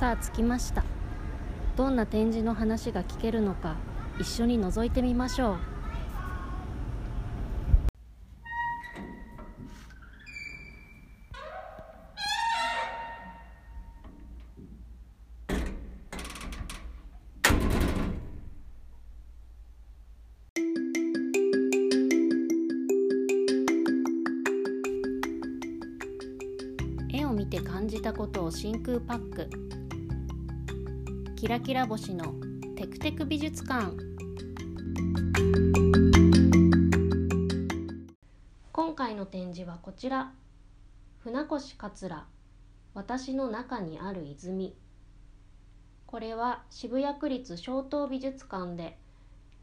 さあ着きました。どんな展示の話が聞けるのか一緒に覗いてみましょう。絵を見て感じたことを真空パック。キラキラ星のテクテク美術館。今回の展示はこちら。船越桂。私の中にある泉。これは渋谷区立小東美術館で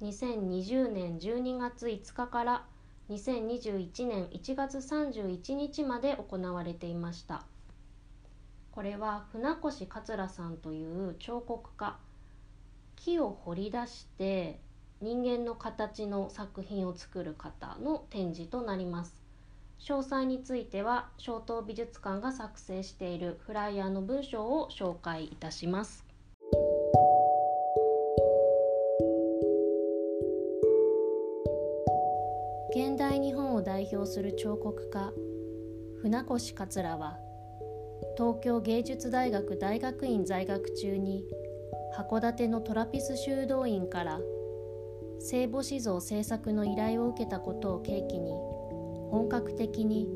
2020年12月5日から2021年1月31日まで行われていました。これは船越桂さんという彫刻家。木を彫り出して人間の形の作品を作る方の展示となります。詳細については小東美術館が作成しているフライヤーの文章を紹介いたします。現代日本を代表する彫刻家船越桂は東京芸術大学大学院在学中に函館のトラピス修道院から聖母子像制作の依頼を受けたことを契機に本格的に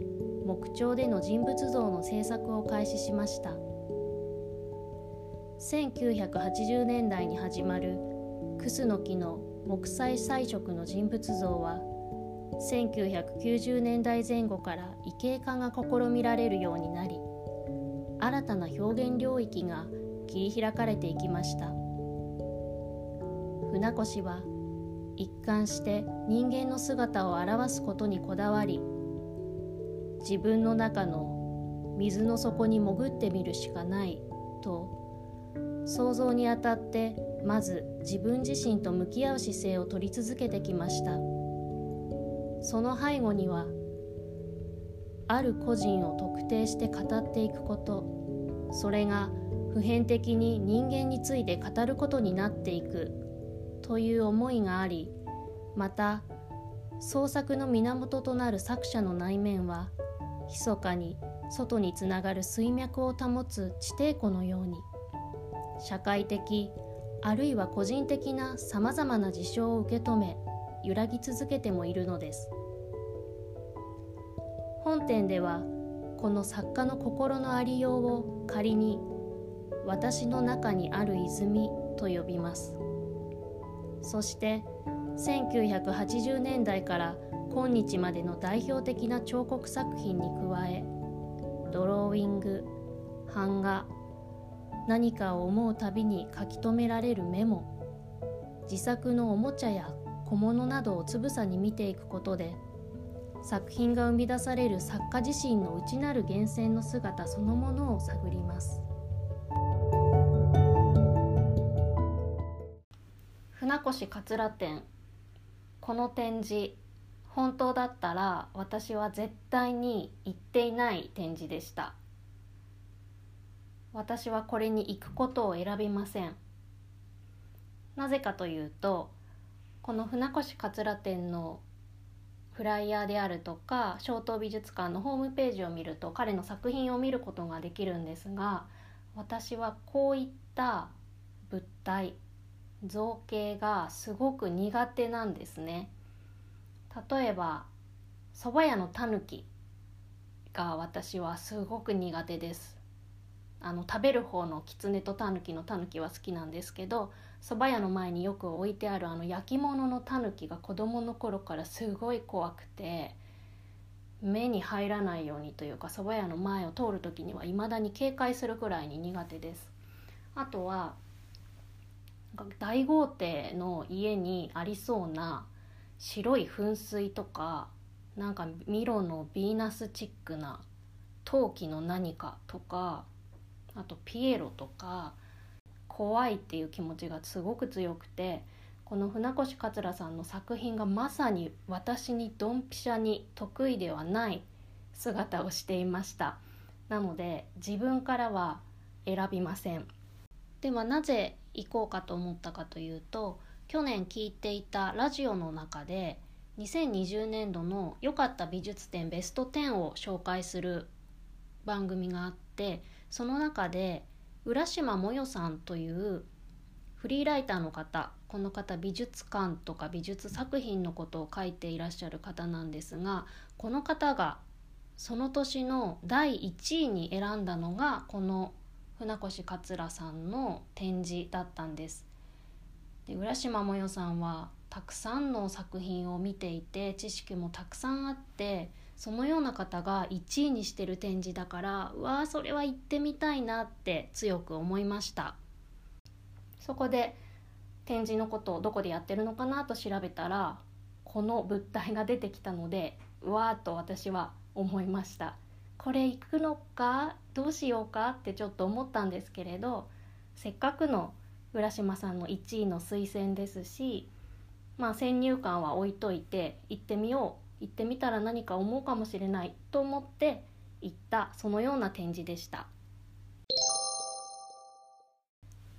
木彫での人物像の制作を開始しました。1980年代に始まるクスノキの木彩彩色の人物像は1990年代前後から異形化が試みられるようになり新たな表現領域が切り開かれていきました。船越は一貫して人間の姿を表すことにこだわり自分の中の水の底に潜ってみるしかないと想像にあたってまず自分自身と向き合う姿勢を取り続けてきました。その背後にはある個人を特定して語っていくこと。それが普遍的に人間について語ることになっていく。という思いがありまた創作の源となる作者の内面は密かに外につながる水脈を保つ地底湖のように。社会的あるいは個人的なさまざまな事象を受け止め揺らぎ続けてもいるのです。本展ではこの作家の心のありようを仮に「私の中にある泉」と呼びます。そして1980年代から今日までの代表的な彫刻作品に加えドローイング版画何かを思うたびに書き留められるメモ自作のおもちゃや小物などをつぶさに見ていくことで作品が生み出される作家自身の内なる源泉の姿そのものを探ります。船越桂展この展示本当だったら私は絶対に行っていない展示でした。私はこれに行くことを選びません。なぜかというとこの船越桂展のフライヤーであるとか小東美術館のホームページを見ると彼の作品を見ることができるんですが私はこういった物体造形がすごく苦手なんですね。例えば蕎麦屋のたぬきが私はすごく苦手です。あの食べる方の狐とタヌキのタヌキは好きなんですけど蕎麦屋の前によく置いてあるあの焼き物のタヌキが子供の頃からすごい怖くて目に入らないようにというか蕎麦屋の前を通る時にはいまだに警戒するくらいに苦手です。あとは大豪邸の家にありそうな白い噴水とかなんかミロのヴィーナスチックな陶器の何かとかあとピエロとか怖いっていう気持ちがすごく強くてこの船越桂さんの作品がまさに私にドンピシャに得意ではない姿をしていました。なので自分からは選びません。ではなぜ行こうかと思ったかというと去年聞いていたラジオの中で2020年度の良かった美術展ベスト10を紹介する番組があってその中で浦島もよさんというフリーライターの方この方美術館とか美術作品のことを書いていらっしゃる方なんですがこの方がその年の第1位に選んだのがこの船越桂さんの展示だったんです。で浦島もよさんはたくさんの作品を見ていて知識もたくさんあってそのような方が1位にしてる展示だからうわーそれは行ってみたいなって強く思いました。そこで展示のことをどこでやってるのかなと調べたらこの物体が出てきたのでうわーと私は思いました。これ行くのかどうしようかってちょっと思ったんですけれどせっかくの浦島さんの1位の推薦ですしまあ先入観は置いといて行ってみよう行ってみたら何か思うかもしれないと思って行ったそのような展示でした。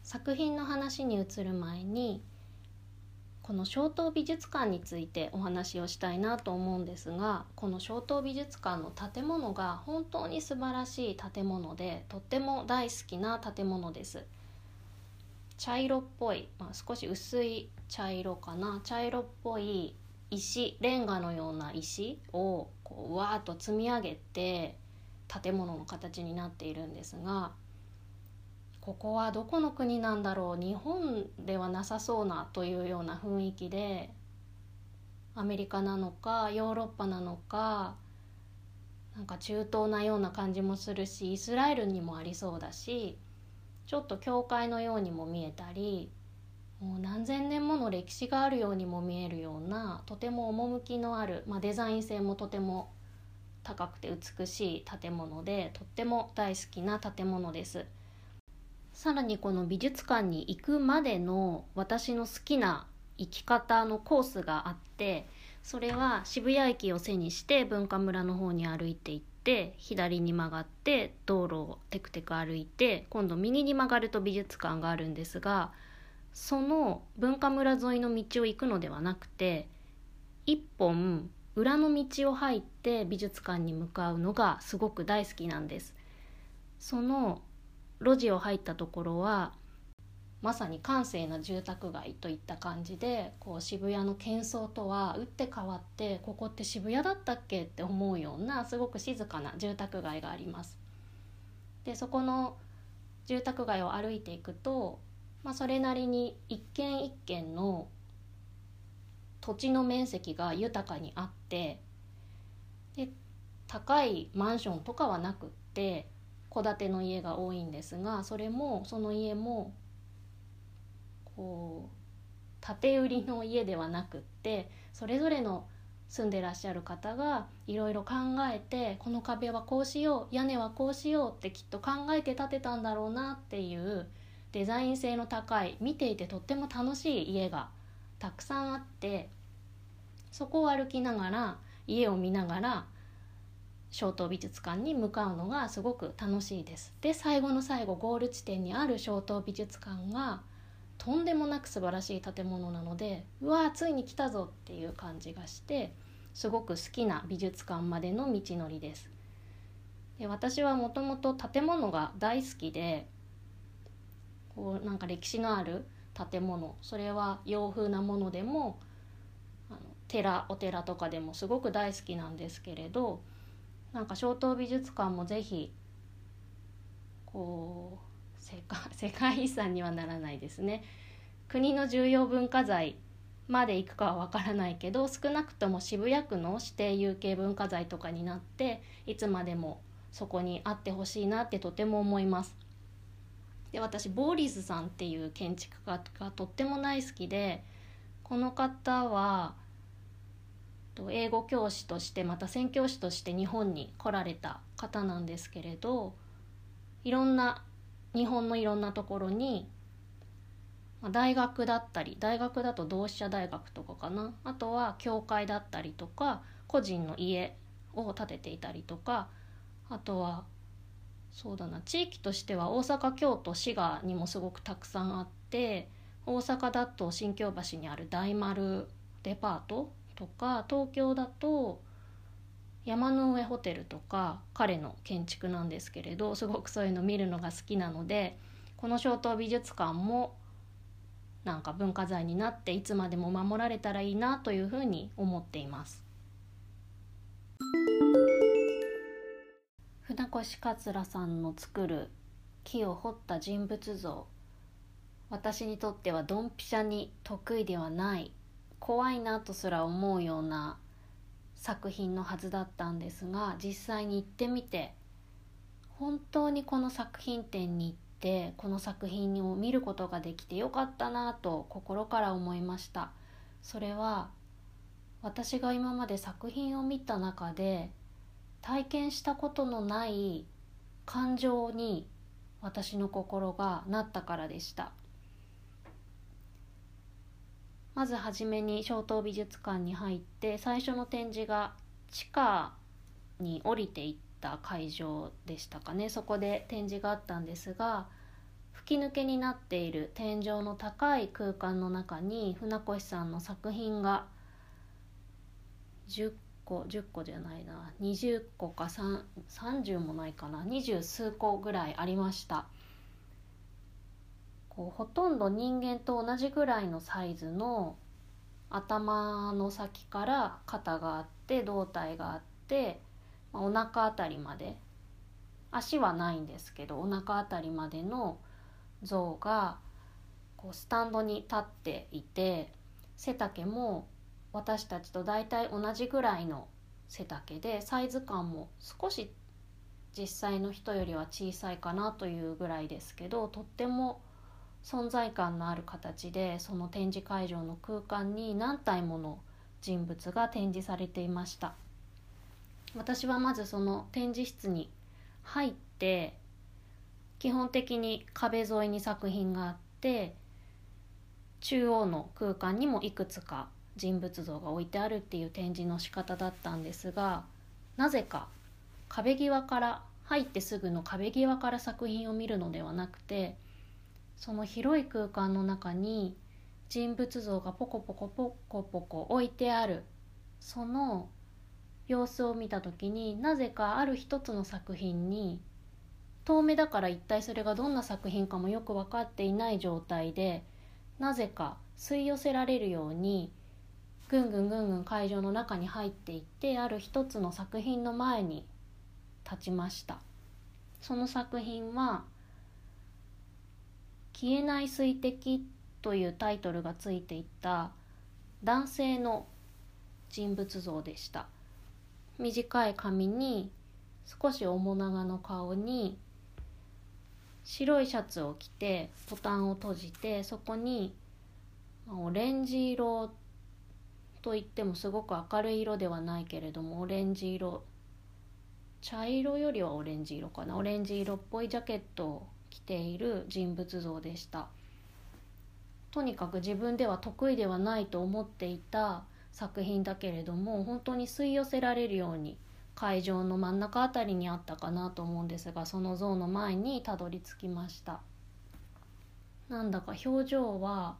作品の話に移る前にこの小東美術館についてお話をしたいなと思うんですがこの小東美術館の建物が本当に素晴らしい建物でとっても大好きな建物です。茶色っぽい、まあ、少し薄い茶色かな。茶色っぽい石レンガのような石をこうわーっと積み上げて建物の形になっているんですがここはどこの国なんだろう日本ではなさそうなというような雰囲気でアメリカなのかヨーロッパなのかなんか中東なような感じもするしイスラエルにもありそうだしちょっと教会のようにも見えたりもう何千年もの歴史があるようにも見えるようなとても趣のある、まあ、デザイン性もとても高くて美しい建物でとっても大好きな建物です。さらにこの美術館に行くまでの私の好きな行き方のコースがあってそれは渋谷駅を背にして文化村の方に歩いていって左に曲がって道路をテクテク歩いて今度右に曲がると美術館があるんですがその文化村沿いの道を行くのではなくて一本裏の道を入って美術館に向かうのがすごく大好きなんです。その路地を入ったところはまさに閑静な住宅街といった感じでこう渋谷の喧騒とは打って変わってここって渋谷だったっけって思うようなすごく静かな住宅街があります。でそこの住宅街を歩いていくと、まあ、それなりに一軒一軒の土地の面積が豊かにあってで高いマンションとかはなくって戸建ての家が多いんですがそれもその家もこう建て売りの家ではなくってそれぞれの住んでらっしゃる方がいろいろ考えてこの壁はこうしよう屋根はこうしようってきっと考えて建てたんだろうなっていうデザイン性の高い見ていてとっても楽しい家がたくさんあってそこを歩きながら家を見ながら小東美術館に向かうのがすごく楽しいです。で最後の最後ゴール地点にある小東美術館がとんでもなく素晴らしい建物なのでうわついに来たぞっていう感じがしてすごく好きな美術館までの道のりです。で私はもともと建物が大好きでこうなんか歴史のある建物それは洋風なものでもあの寺お寺とかでもすごく大好きなんですけれどなんか小東美術館もぜひこう世界 世界遺産にはならないですね国の重要文化財まで行くかはわからないけど少なくとも渋谷区の指定有形文化財とかになっていつまでもそこにあってほしいなってとても思います。で私ボーリズさんっていう建築家がとっても大好きでこの方は英語教師としてまた宣教師として日本に来られた方なんですけれどいろんな日本のいろんなところに大学だったり大学だと同志社大学とかかな？あとは教会だったりとか個人の家を建てていたりとかあとはそうだな地域としては大阪京都滋賀にもすごくたくさんあって大阪だと新京橋にある大丸デパートとか東京だと山の上ホテルとか彼の建築なんですけれどすごくそういうの見るのが好きなのでこの小東美術館もなんか文化財になっていつまでも守られたらいいなというふうに思っています。船越桂さんの作る木を彫った人物像私にとってはドンピシャに得意ではない怖いなとすら思うような作品のはずだったんですが実際に行ってみて本当にこの作品展に行ってこの作品を見ることができてよかったなと心から思いました。それは私が今まで作品を見た中で体験したことのない感情に私の心がなったからでした。まず初めに小東美術館に入って最初の展示が地下に降りていった会場でしたかね。そこで展示があったんですが吹き抜けになっている天井の高い空間の中に船越さんの作品が10個10個じゃないな。20個か30もないかな。二十数個ぐらいありました。こうほとんど人間と同じぐらいのサイズの頭の先から肩があって胴体があって、まあ、お腹あたりまで。足はないんですけどお腹あたりまでの像がこうスタンドに立っていて背丈も私たちと大体同じぐらいの背丈でサイズ感も少し実際の人よりは小さいかなというぐらいですけどとっても存在感のある形でその展示会場の空間に何体もの人物が展示されていました。私はまずその展示室に入って基本的に壁沿いに作品があって中央の空間にもいくつか人物像が置いてあるっていう展示の仕方だったんですがなぜか壁際から入ってすぐの壁際から作品を見るのではなくてその広い空間の中に人物像がポコポコポコポコ置いてあるその様子を見た時になぜかある一つの作品に遠目だから一体それがどんな作品かもよく分かっていない状態でなぜか吸い寄せられるようにぐんぐんぐんぐん会場の中に入っていってある一つの作品の前に立ちました。その作品は「消えない水滴」というタイトルがついていた男性の人物像でした。短い髪に少し面長の顔に白いシャツを着てボタンを閉じてそこにオレンジ色といってもすごく明るい色ではないけれどもオレンジ色。茶色よりはオレンジ色かな。オレンジ色っぽいジャケットを着ている人物像でした。とにかく自分では得意ではないと思っていた作品だけれども本当に吸い寄せられるように会場の真ん中あたりにあったかなと思うんですがその像の前にたどり着きました。なんだか表情は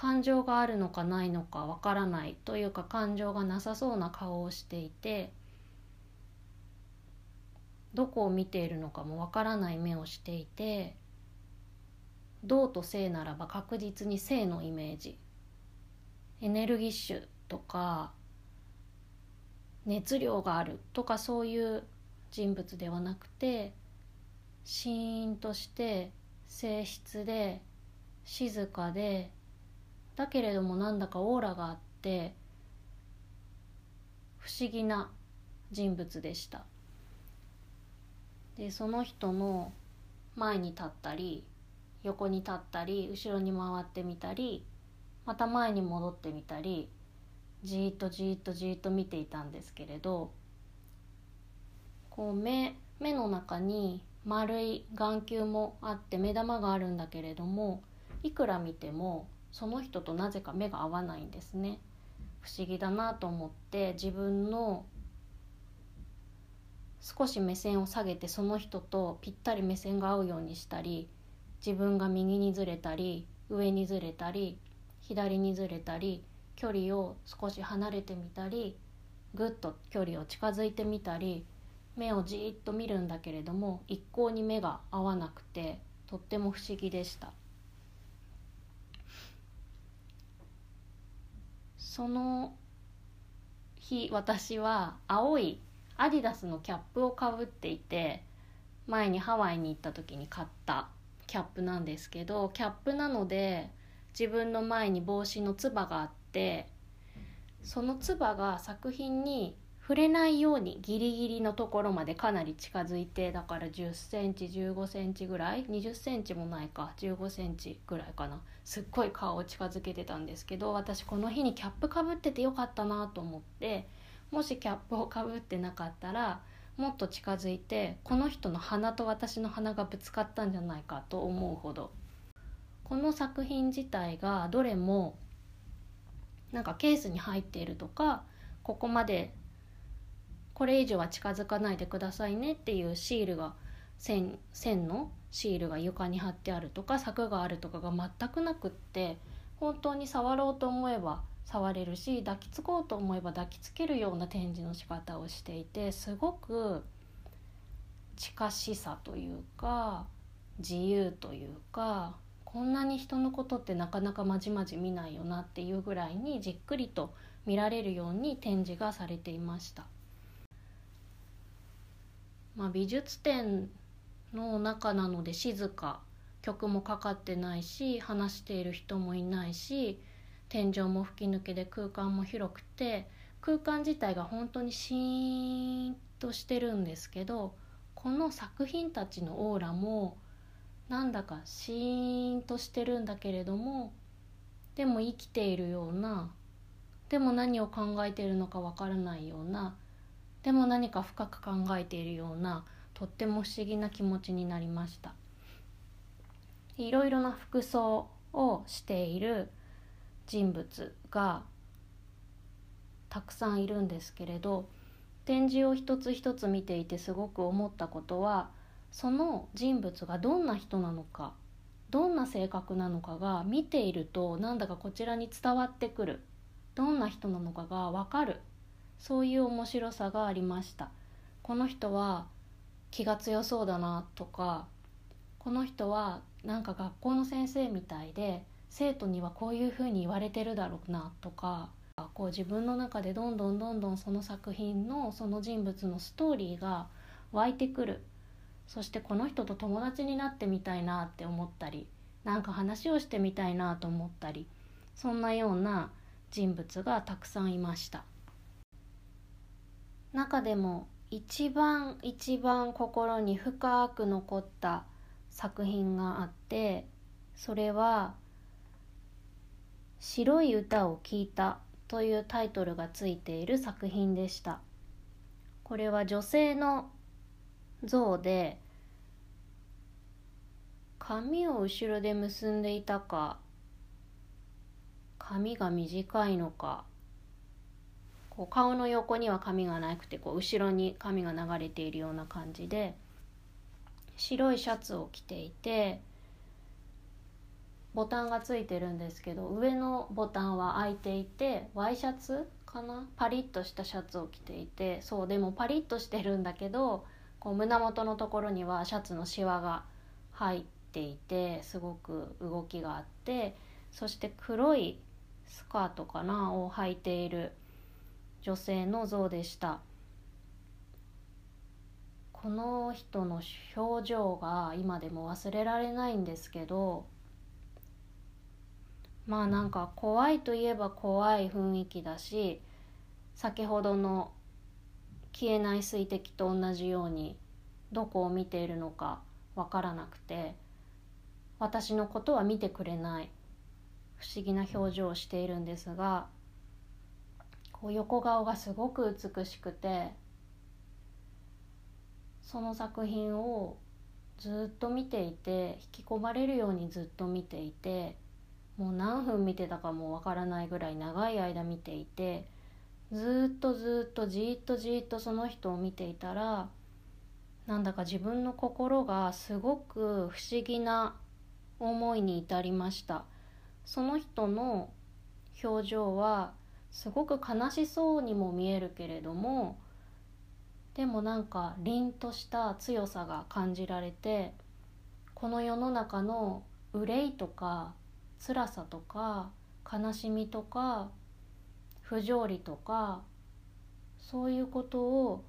感情があるのかないのかわからないというか感情がなさそうな顔をしていてどこを見ているのかもわからない目をしていて銅と性ならば確実に性のイメージエネルギッシュとか熱量があるとかそういう人物ではなくてシーンとして静筆で静かでだけれどもなんだかオーラがあって不思議な人物でした。でその人の前に立ったり横に立ったり後ろに回ってみたりまた前に戻ってみたりじっとじっとじっと見ていたんですけれどこう目目の中に丸い眼球もあって目玉があるんだけれどもいくら見てもその人となぜか目が合わないんですね。不思議だなと思って自分の少し目線を下げてその人とぴったり目線が合うようにしたり自分が右にずれたり上にずれたり左にずれたり距離を少し離れてみたりぐっと距離を近づいてみたり目をじーっと見るんだけれども一向に目が合わなくてとっても不思議でした。その日私は青いアディダスのキャップをかぶっていて前にハワイに行った時に買ったキャップなんですけどキャップなので自分の前に帽子のつばがあってそのつばが作品に触れないようにギリギリのところまでかなり近づいてだから1 0センチ1 5センチぐらい2 0センチもないか1 5センチぐらいかな。すっごい顔を近づけてたんですけど私この日にキャップかぶっててよかったなと思ってもしキャップをかぶってなかったらもっと近づいてこの人の鼻と私の鼻がぶつかったんじゃないかと思うほど。この作品自体がどれもなんかケースに入っているとかここまでこれ以上は近づかないでくださいねっていうシールが線線のシールが床に貼ってあるとか柵があるとかが全くなくって本当に触ろうと思えば触れるし抱きつこうと思えば抱きつけるような展示の仕方をしていてすごく近しさというか自由というかこんなに人のことってなかなかまじまじ見ないよなっていうぐらいにじっくりと見られるように展示がされていました。まあ、美術展の中なので静か曲もかかってないし話している人もいないし天井も吹き抜けで空間も広くて空間自体が本当にシーンとしてるんですけどこの作品たちのオーラもなんだかシーンとしてるんだけれどもでも生きているようなでも何を考えているのかわからないようなでも何か深く考えているようなとっても不思議な気持ちになりました。いろいろな服装をしている人物がたくさんいるんですけれど展示を一つ一つ見ていてすごく思ったことはその人物がどんな人なのかどんな性格なのかが見ているとなんだかこちらに伝わってくる。どんな人なのかが分かる。そういう面白さがありましたこの人は気が強そうだなとかこの人はなんか学校の先生みたいで生徒にはこういうふうに言われてるだろうなとかこう自分の中でどんどんどんどんその作品のその人物のストーリーが湧いてくるそしてこの人と友達になってみたいなって思ったりなんか話をしてみたいなと思ったりそんなような人物がたくさんいました。中でも一番一番心に深く残った作品があってそれは「白い歌を聴いた」というタイトルがついている作品でした。これは女性の像で髪を後ろで結んでいたか髪が短いのかこう顔の横には髪がなくてこう後ろに髪が流れているような感じで白いシャツを着ていてボタンがついてるんですけど上のボタンは開いていてワイシャツかな？パリッとしたシャツを着ていてそうでもパリッとしてるんだけどこう胸元のところにはシャツのシワが入っていてすごく動きがあってそして黒いスカートかな？を履いている女性の像でした。この人の表情が今でも忘れられないんですけどまあなんか怖いといえば怖い雰囲気だし先ほどの消えない水滴と同じようにどこを見ているのかわからなくて私のことは見てくれない。不思議な表情をしているんですがこう横顔がすごく美しくてその作品をずっと見ていて引き込まれるようにずっと見ていてもう何分見てたかもわからないぐらい長い間見ていてずっとずっとじっとじっとその人を見ていたらなんだか自分の心がすごく不思議な思いに至りました。その人の表情はすごく悲しそうにも見えるけれどもでもなんか凛とした強さが感じられてこの世の中の憂いとか辛さとか悲しみとか不条理とかそういうことを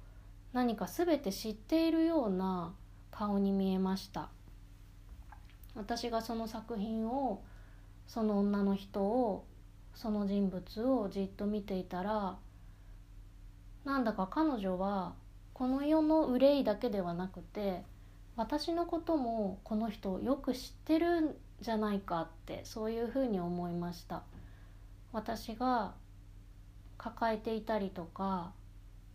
何か全て知っているような顔に見えました。私がその作品をその女の人をその人物をじっと見ていたらなんだか彼女はこの世の憂いだけではなくて私のこともこの人よく知ってるんじゃないかってそういうふうに思いました。私が抱えていたりとか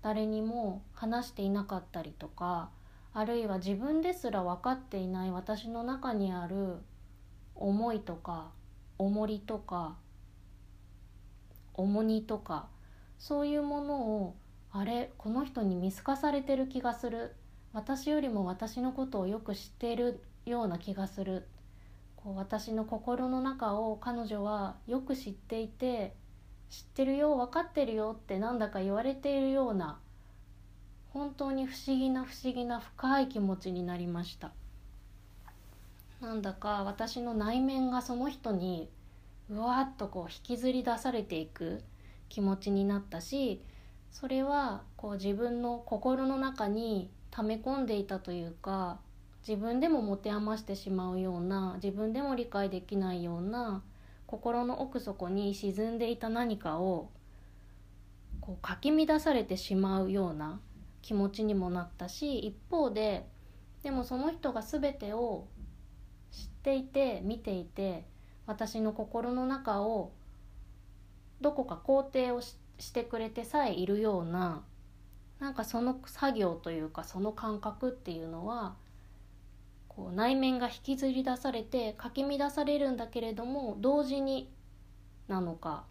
誰にも話していなかったりとかあるいは自分ですら分かっていない私の中にある思いとか重りとか重荷とかそういうものをあれこの人に見透かされてる気がする。私よりも私のことをよく知っているような気がする。こう私の心の中を彼女はよく知っていて知ってるよ分かってるよってなんだか言われているような本当に不思議な不思議な深い気持ちになりました。なんだか私の内面がその人にうわっとこう引きずり出されていく気持ちになったしそれはこう自分の心の中に溜め込んでいたというか自分でも持て余してしまうような自分でも理解できないような心の奥底に沈んでいた何かをこうかき乱されてしまうような気持ちにもなったし一方ででもその人が全てを知っていて見ていて私の心の中をどこか肯定をしてくれてさえいるようななんかその作業というかその感覚っていうのはこう内面が引きずり出されてかき乱されるんだけれども同時になのか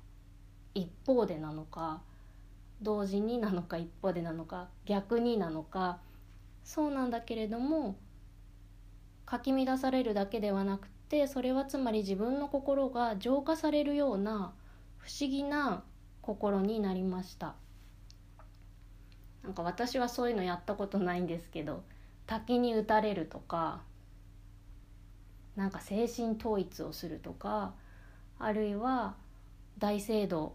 一方でなのか同時になのか一方でなのか逆になのかそうなんだけれどもかき乱されるだけではなくてそれはつまり自分の心が浄化されるような不思議な心になりました。なんか私はそういうのやったことないんですけど滝に打たれるとかなんか精神統一をするとかあるいは大聖堂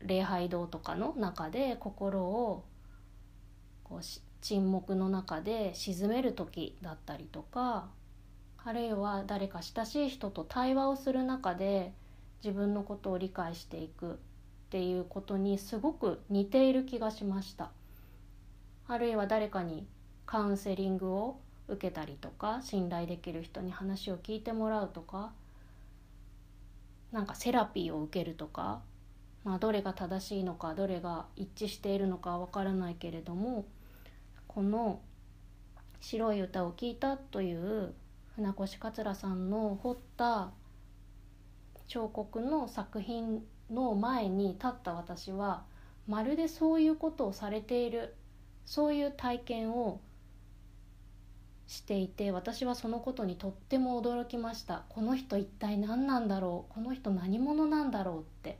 礼拝堂とかの中で心をこう沈黙の中で沈める時だったりとかあるいは誰か親しい人と対話をする中で自分のことを理解していくっていうことにすごく似ている気がしました。あるいは誰かにカウンセリングを受けたりとか信頼できる人に話を聞いてもらうとかなんかセラピーを受けるとか、まあ、どれが正しいのかどれが一致しているのかわからないけれどもこの「白い歌を聴いた」という船越桂さんの彫った彫刻の作品の前に立った私はまるでそういうことをされているそういう体験をしていて私はそのことにとっても驚きました。この人一体何なんだろう？この人何者なんだろうって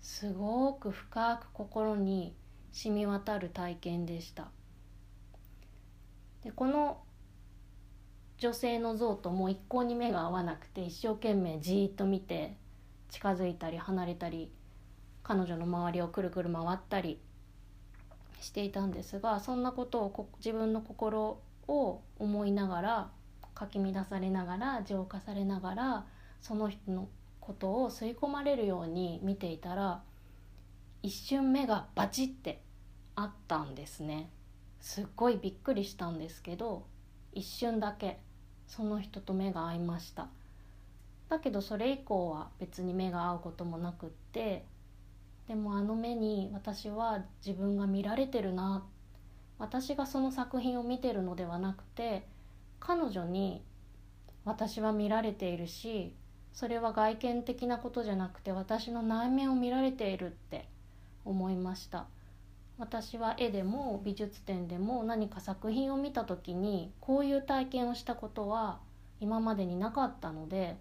すごく深く心に染み渡る体験でした。でこの女性の像ともう一向に目が合わなくて一生懸命じーっと見て近づいたり離れたり彼女の周りをくるくる回ったりしていたんですがそんなことを自分の心を思いながらかき乱されながら浄化されながらその人のことを吸い込まれるように見ていたら一瞬目がバチってあったんですね。すっごいびっくりしたんですけど一瞬だけ。その人と目が合いました。だけどそれ以降は別に目が合うこともなくってでもあの目に私は自分が見られてるな私がその作品を見てるのではなくて彼女に私は見られているしそれは外見的なことじゃなくて私の内面を見られているって思いました。私は絵でも美術展でも何か作品を見た時にこういう体験をしたことは今までになかったので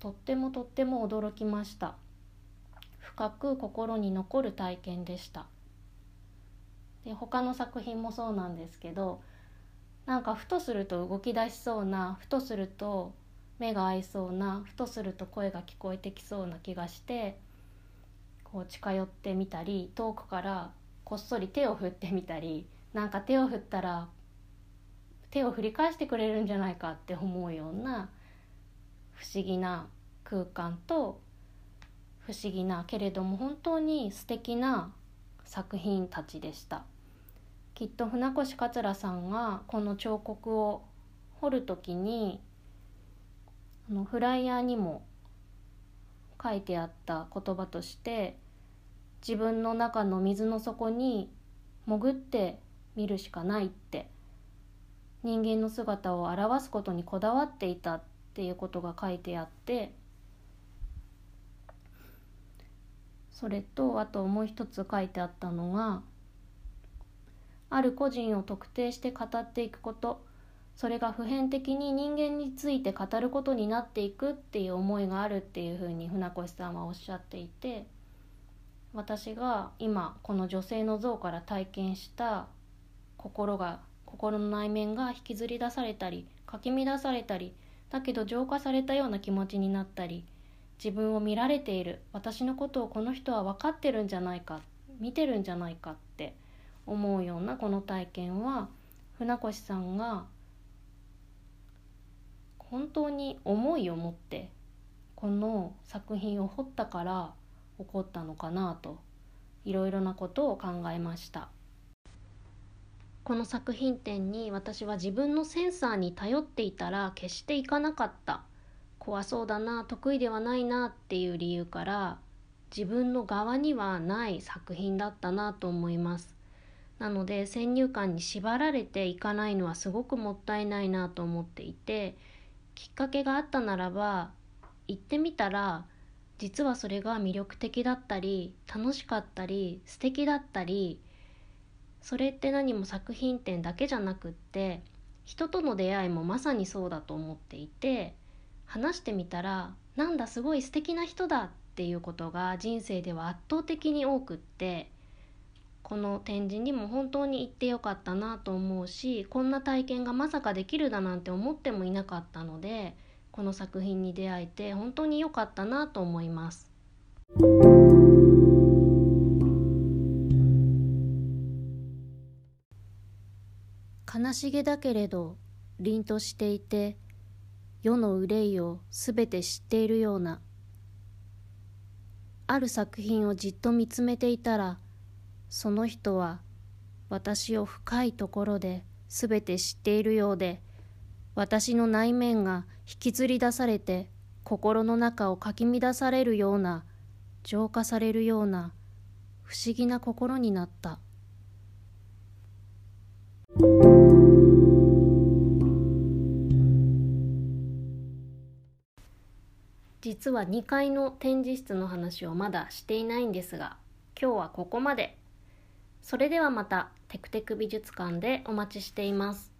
とってもとっても驚きました。深く心に残る体験でした。で他の作品もそうなんですけどなんかふとすると動き出しそうなふとすると目が合いそうなふとすると声が聞こえてきそうな気がしてこう近寄ってみたり遠くからこっそり手を振ってみたりなんか手を振ったら手を振り返してくれるんじゃないかって思うような不思議な空間と不思議なけれども本当に素敵な作品たちでした。きっと船越桂さんがこの彫刻を彫る時にあのフライヤーにも書いてあった言葉として自分の中の水の底に潜って見るしかないって。人間の姿を表すことにこだわっていたっていうことが書いてあって。それとあともう一つ書いてあったのがある個人を特定して語っていくこと。それが普遍的に人間について語ることになっていくっていう思いがあるっていうふうに船越さんはおっしゃっていて。私が今この女性の像から体験した心が心の内面が引きずり出されたりかき乱されたりだけど浄化されたような気持ちになったり自分を見られている私のことをこの人は分かってるんじゃないか見てるんじゃないかって思うようなこの体験は船越さんが本当に思いを持ってこの作品を彫ったから起こったのかなといろいろなことを考えました。この作品展に私は自分のセンサーに頼っていたら決していかなかった。怖そうだな得意ではないなっていう理由から自分の側にはない作品だったなと思います。なので先入観に縛られていかないのはすごくもったいないなと思っていてきっかけがあったならば行ってみたら実はそれが魅力的だったり楽しかったり素敵だったりそれって何も作品展だけじゃなくって人との出会いもまさにそうだと思っていて話してみたらなんだすごい素敵な人だっていうことが人生では圧倒的に多くってこの展示にも本当に行ってよかったなと思うしこんな体験がまさかできるだなんて思ってもいなかったのでこの作品に出会えて本当に良かったなと思います。悲しげだけれど凛としていて世の憂いをすべて知っているようなある作品をじっと見つめていたらその人は私を深いところですべて知っているようで私の内面が引きずり出されて心の中をかき乱されるような浄化されるような不思議な心になった。実は2階の展示室の話をまだしていないんですが今日はここまで。それではまたテクテク美術館でお待ちしています。